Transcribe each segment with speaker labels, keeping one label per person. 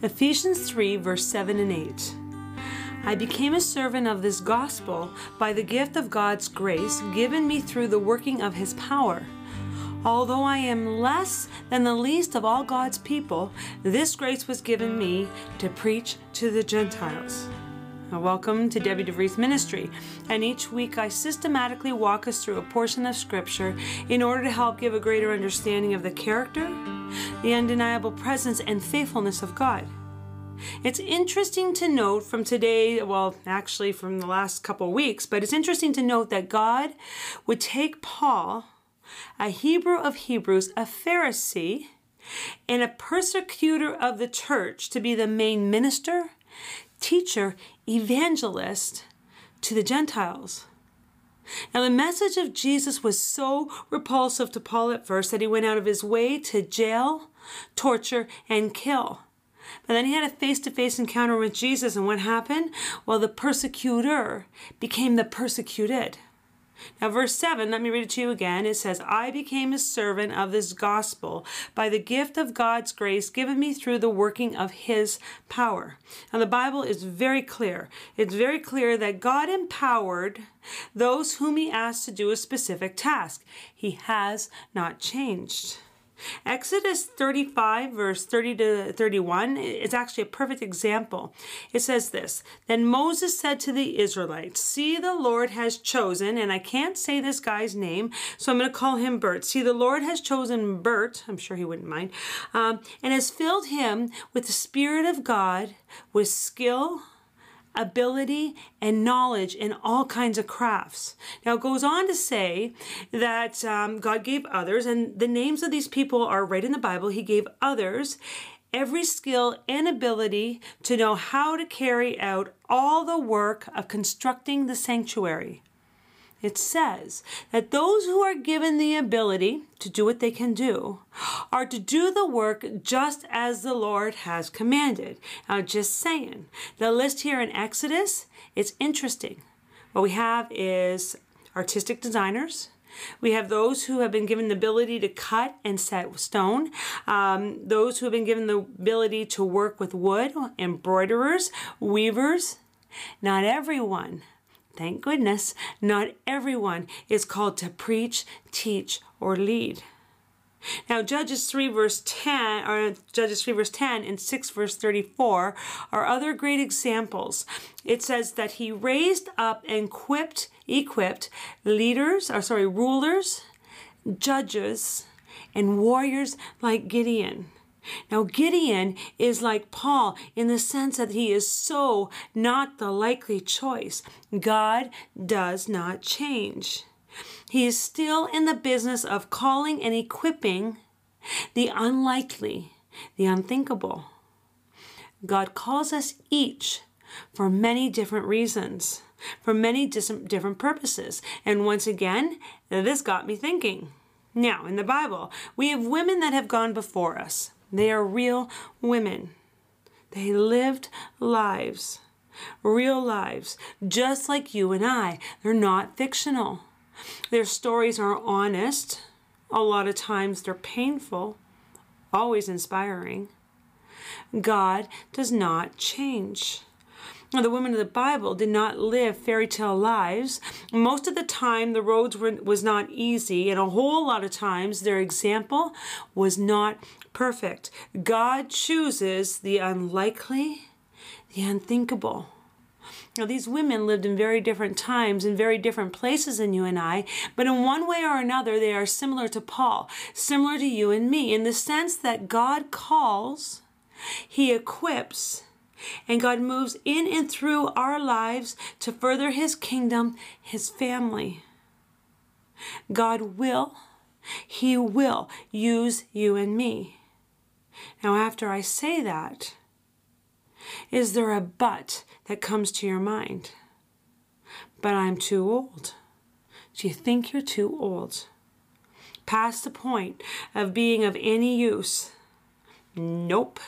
Speaker 1: Ephesians 3, verse 7 and 8. I became a servant of this gospel by the gift of God's grace given me through the working of his power. Although I am less than the least of all God's people, this grace was given me to preach to the Gentiles. Welcome to Debbie DeVries Ministry, and each week I systematically walk us through a portion of Scripture in order to help give a greater understanding of the character, the undeniable presence, and faithfulness of God. It's interesting to note from today, well, actually from the last couple weeks, but it's interesting to note that God would take Paul, a Hebrew of Hebrews, a Pharisee, and a persecutor of the church to be the main minister, teacher, evangelist to the Gentiles. Now, the message of Jesus was so repulsive to Paul at first that he went out of his way to jail, torture, and kill. But then he had a face to face encounter with Jesus, and what happened? Well, the persecutor became the persecuted. Now, verse 7, let me read it to you again. It says, I became a servant of this gospel by the gift of God's grace given me through the working of his power. Now, the Bible is very clear. It's very clear that God empowered those whom he asked to do a specific task. He has not changed. Exodus 35, verse 30 to 31, is actually a perfect example. It says this Then Moses said to the Israelites, See, the Lord has chosen, and I can't say this guy's name, so I'm going to call him Bert. See, the Lord has chosen Bert, I'm sure he wouldn't mind, um, and has filled him with the Spirit of God, with skill ability, and knowledge in all kinds of crafts. Now, it goes on to say that um, God gave others, and the names of these people are right in the Bible. He gave others every skill and ability to know how to carry out all the work of constructing the sanctuary it says that those who are given the ability to do what they can do are to do the work just as the Lord has commanded. Now, just saying, the list here in Exodus, it's interesting. What we have is artistic designers, we have those who have been given the ability to cut and set stone, um, those who have been given the ability to work with wood, embroiderers, weavers. Not everyone Thank goodness, not everyone is called to preach, teach, or lead. Now, Judges 3 verse 10, or Judges 3 verse 10 and 6 verse 34 are other great examples. It says that he raised up and equipped, equipped leaders, or sorry, rulers, judges, and warriors like Gideon. Now, Gideon is like Paul in the sense that he is so not the likely choice. God does not change. He is still in the business of calling and equipping the unlikely, the unthinkable. God calls us each for many different reasons, for many different purposes. And once again, this got me thinking. Now, in the Bible, we have women that have gone before us. They are real women. They lived lives, real lives, just like you and I. They're not fictional. Their stories are honest. A lot of times they're painful, always inspiring. God does not change. Now, the women of the Bible did not live fairy tale lives. Most of the time, the roads were was not easy, and a whole lot of times, their example was not perfect. God chooses the unlikely, the unthinkable. Now, these women lived in very different times in very different places than you and I, but in one way or another, they are similar to Paul, similar to you and me, in the sense that God calls, He equips, and God moves in and through our lives to further His kingdom, His family. God will, He will use you and me. Now, after I say that, is there a but that comes to your mind? But I'm too old. Do you think you're too old? Past the point of being of any use? Nope.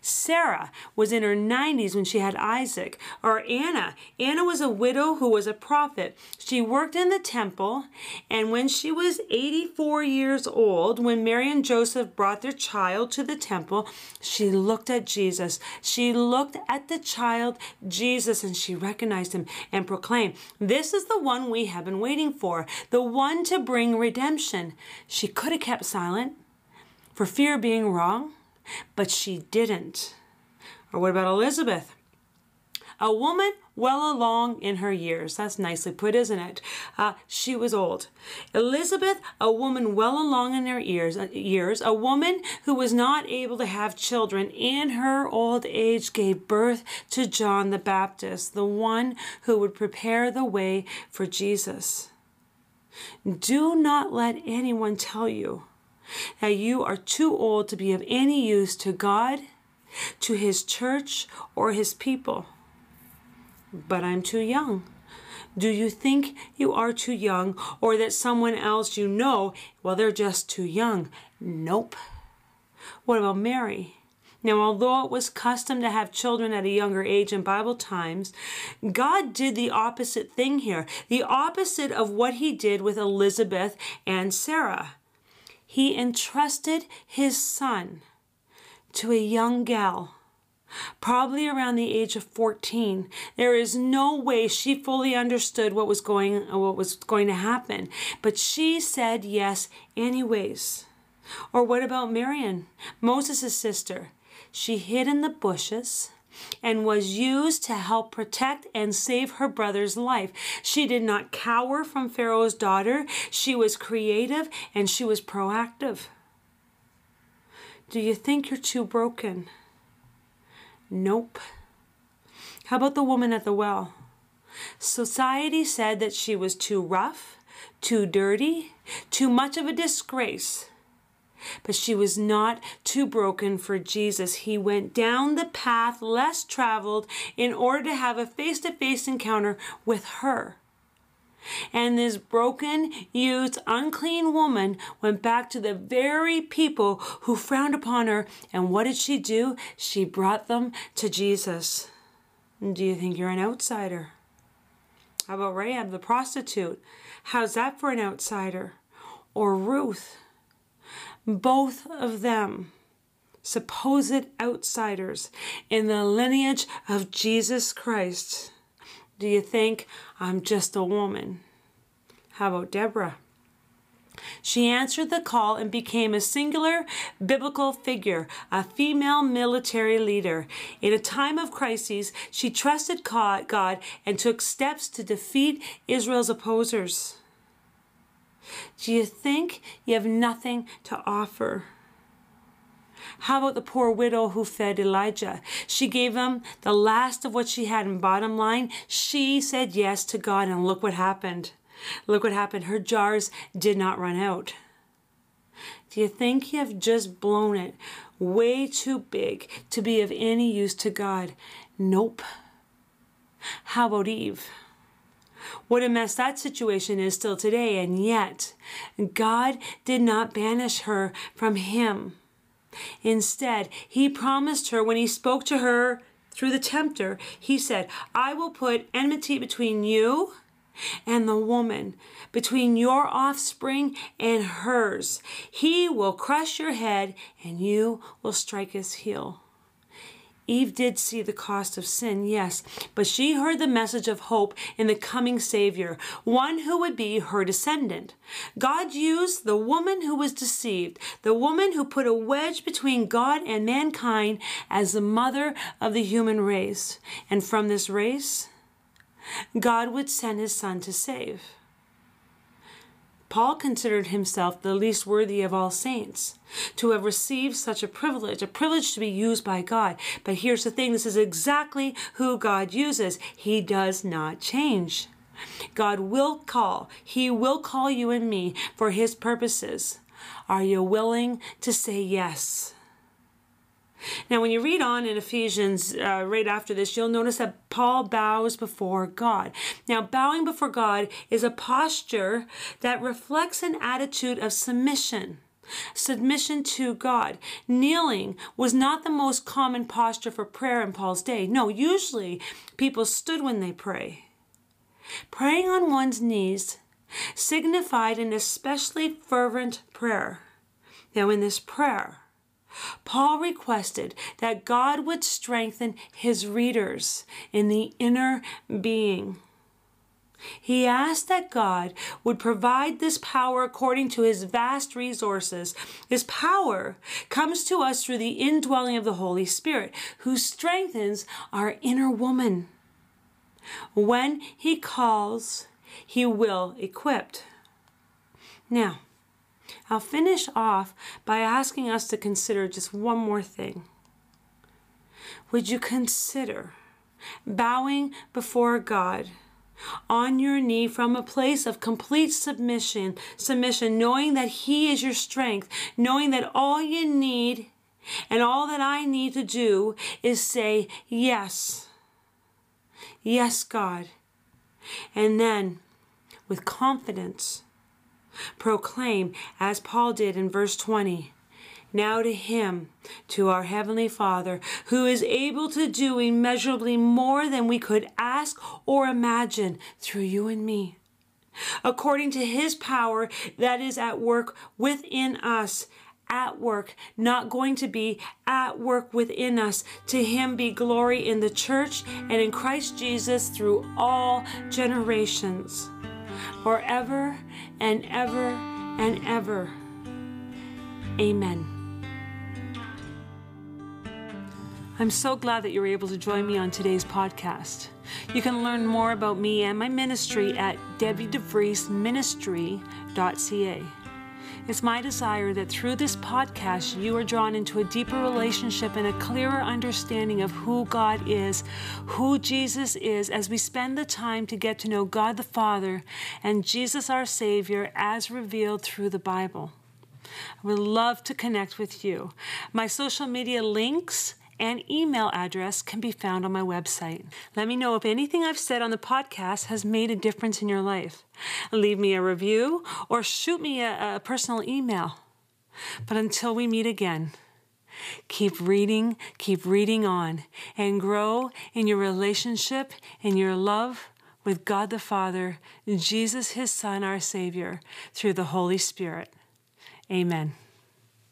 Speaker 1: Sarah was in her 90s when she had Isaac. Or Anna. Anna was a widow who was a prophet. She worked in the temple, and when she was 84 years old, when Mary and Joseph brought their child to the temple, she looked at Jesus. She looked at the child, Jesus, and she recognized him and proclaimed, This is the one we have been waiting for, the one to bring redemption. She could have kept silent for fear of being wrong but she didn't. Or what about Elizabeth? A woman well along in her years. That's nicely put, isn't it? Uh, she was old. Elizabeth, a woman well along in her years, uh, years, a woman who was not able to have children in her old age, gave birth to John the Baptist, the one who would prepare the way for Jesus. Do not let anyone tell you that you are too old to be of any use to God, to His church, or His people. But I'm too young. Do you think you are too young, or that someone else you know, well, they're just too young? Nope. What about Mary? Now, although it was custom to have children at a younger age in Bible times, God did the opposite thing here, the opposite of what he did with Elizabeth and Sarah he entrusted his son to a young gal, probably around the age of 14. There is no way she fully understood what was going what was going to happen, but she said yes anyways. Or what about Miriam, Moses' sister? She hid in the bushes and was used to help protect and save her brother's life. She did not cower from Pharaoh's daughter. She was creative and she was proactive. Do you think you're too broken? Nope. How about the woman at the well? Society said that she was too rough, too dirty, too much of a disgrace. But she was not too broken for Jesus. He went down the path less traveled in order to have a face to face encounter with her. And this broken, used, unclean woman went back to the very people who frowned upon her. And what did she do? She brought them to Jesus. Do you think you're an outsider? How about Rahab, the prostitute? How's that for an outsider? Or Ruth? Both of them supposed outsiders in the lineage of Jesus Christ. Do you think I'm just a woman? How about Deborah? She answered the call and became a singular biblical figure, a female military leader. In a time of crises, she trusted God and took steps to defeat Israel's opposers. Do you think you have nothing to offer? How about the poor widow who fed Elijah? She gave him the last of what she had, and bottom line, she said yes to God, and look what happened. Look what happened. Her jars did not run out. Do you think you have just blown it way too big to be of any use to God? Nope. How about Eve? What a mess that situation is still today, and yet God did not banish her from Him. Instead, He promised her when He spoke to her through the tempter, He said, I will put enmity between you and the woman, between your offspring and hers. He will crush your head, and you will strike his heel. Eve did see the cost of sin, yes, but she heard the message of hope in the coming Savior, one who would be her descendant. God used the woman who was deceived, the woman who put a wedge between God and mankind, as the mother of the human race. And from this race, God would send his son to save. Paul considered himself the least worthy of all saints to have received such a privilege, a privilege to be used by God. But here's the thing this is exactly who God uses. He does not change. God will call, He will call you and me for His purposes. Are you willing to say yes? Now, when you read on in Ephesians uh, right after this, you'll notice that Paul bows before God. Now, bowing before God is a posture that reflects an attitude of submission. submission to God. Kneeling was not the most common posture for prayer in Paul's day. No, usually people stood when they pray. Praying on one's knees signified an especially fervent prayer. Now, in this prayer, Paul requested that God would strengthen his readers in the inner being. He asked that God would provide this power according to his vast resources. This power comes to us through the indwelling of the Holy Spirit, who strengthens our inner woman. When he calls, he will equip. Now, I'll finish off by asking us to consider just one more thing. Would you consider bowing before God on your knee from a place of complete submission, submission, knowing that He is your strength, knowing that all you need and all that I need to do is say, Yes, yes, God. And then, with confidence, proclaim, as Paul did in verse 20, now to Him, to our Heavenly Father, who is able to do immeasurably more than we could ask or imagine through you and me. According to His power that is at work within us, at work, not going to be at work within us. To Him be glory in the church and in Christ Jesus through all generations, forever and ever and ever. Amen. I'm so glad that you were able to join me on today's podcast. You can learn more about me and my ministry at debbiedevriesministry.ca. It's my desire that through this podcast, you are drawn into a deeper relationship and a clearer understanding of who God is, who Jesus is, as we spend the time to get to know God the Father and Jesus our Savior as revealed through the Bible. I would love to connect with you. My social media links and email address can be found on my website. Let me know if anything I've said on the podcast has made a difference in your life. Leave me a review or shoot me a, a personal email. But until we meet again, keep reading, keep reading on, and grow in your relationship and your love with God the Father, Jesus, His Son, our Savior, through the Holy Spirit. Amen.